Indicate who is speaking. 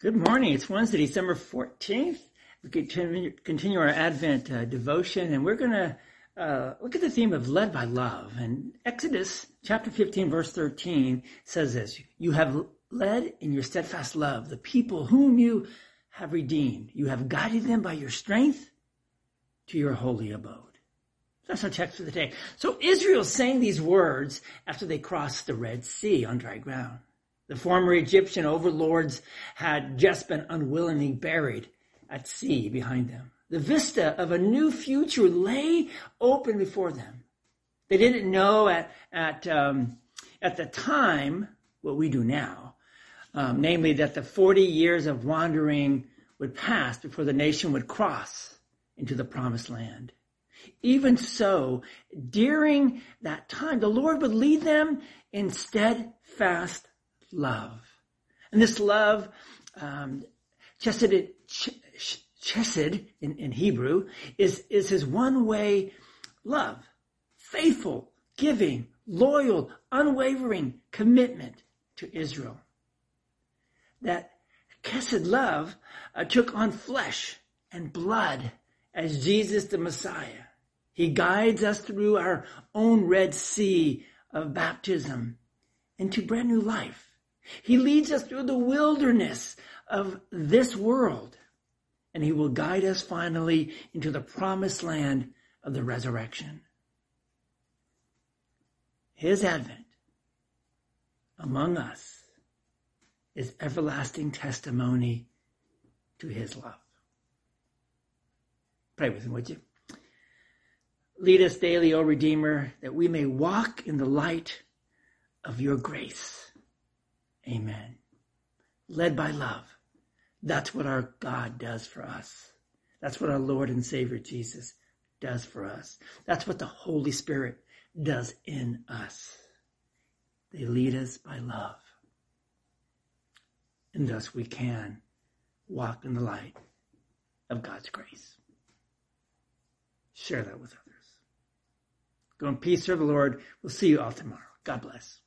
Speaker 1: Good morning. It's Wednesday, December 14th. We continue, continue our Advent uh, devotion, and we're going to uh, look at the theme of led by love. And Exodus chapter 15, verse 13 says this You have led in your steadfast love the people whom you have redeemed. You have guided them by your strength to your holy abode. That's our text for the day. So Israel saying these words after they crossed the Red Sea on dry ground. The former Egyptian overlords had just been unwillingly buried at sea behind them. The vista of a new future lay open before them. They didn't know at, at, um, at the time what we do now, um, namely that the 40 years of wandering would pass before the nation would cross into the promised land. Even so, during that time, the Lord would lead them in steadfast love. And this love, um, chesed, chesed in, in Hebrew, is, is his one way love. Faithful, giving, loyal, unwavering commitment to Israel. That chesed love uh, took on flesh and blood as Jesus the Messiah. He guides us through our own Red Sea of baptism into brand new life. He leads us through the wilderness of this world, and he will guide us finally into the promised land of the resurrection. His advent among us is everlasting testimony to his love. Pray with him, would you? Lead us daily, O Redeemer, that we may walk in the light of your grace. Amen. Led by love. That's what our God does for us. That's what our Lord and Savior Jesus does for us. That's what the Holy Spirit does in us. They lead us by love. And thus we can walk in the light of God's grace. Share that with others. Go in peace, serve the Lord. We'll see you all tomorrow. God bless.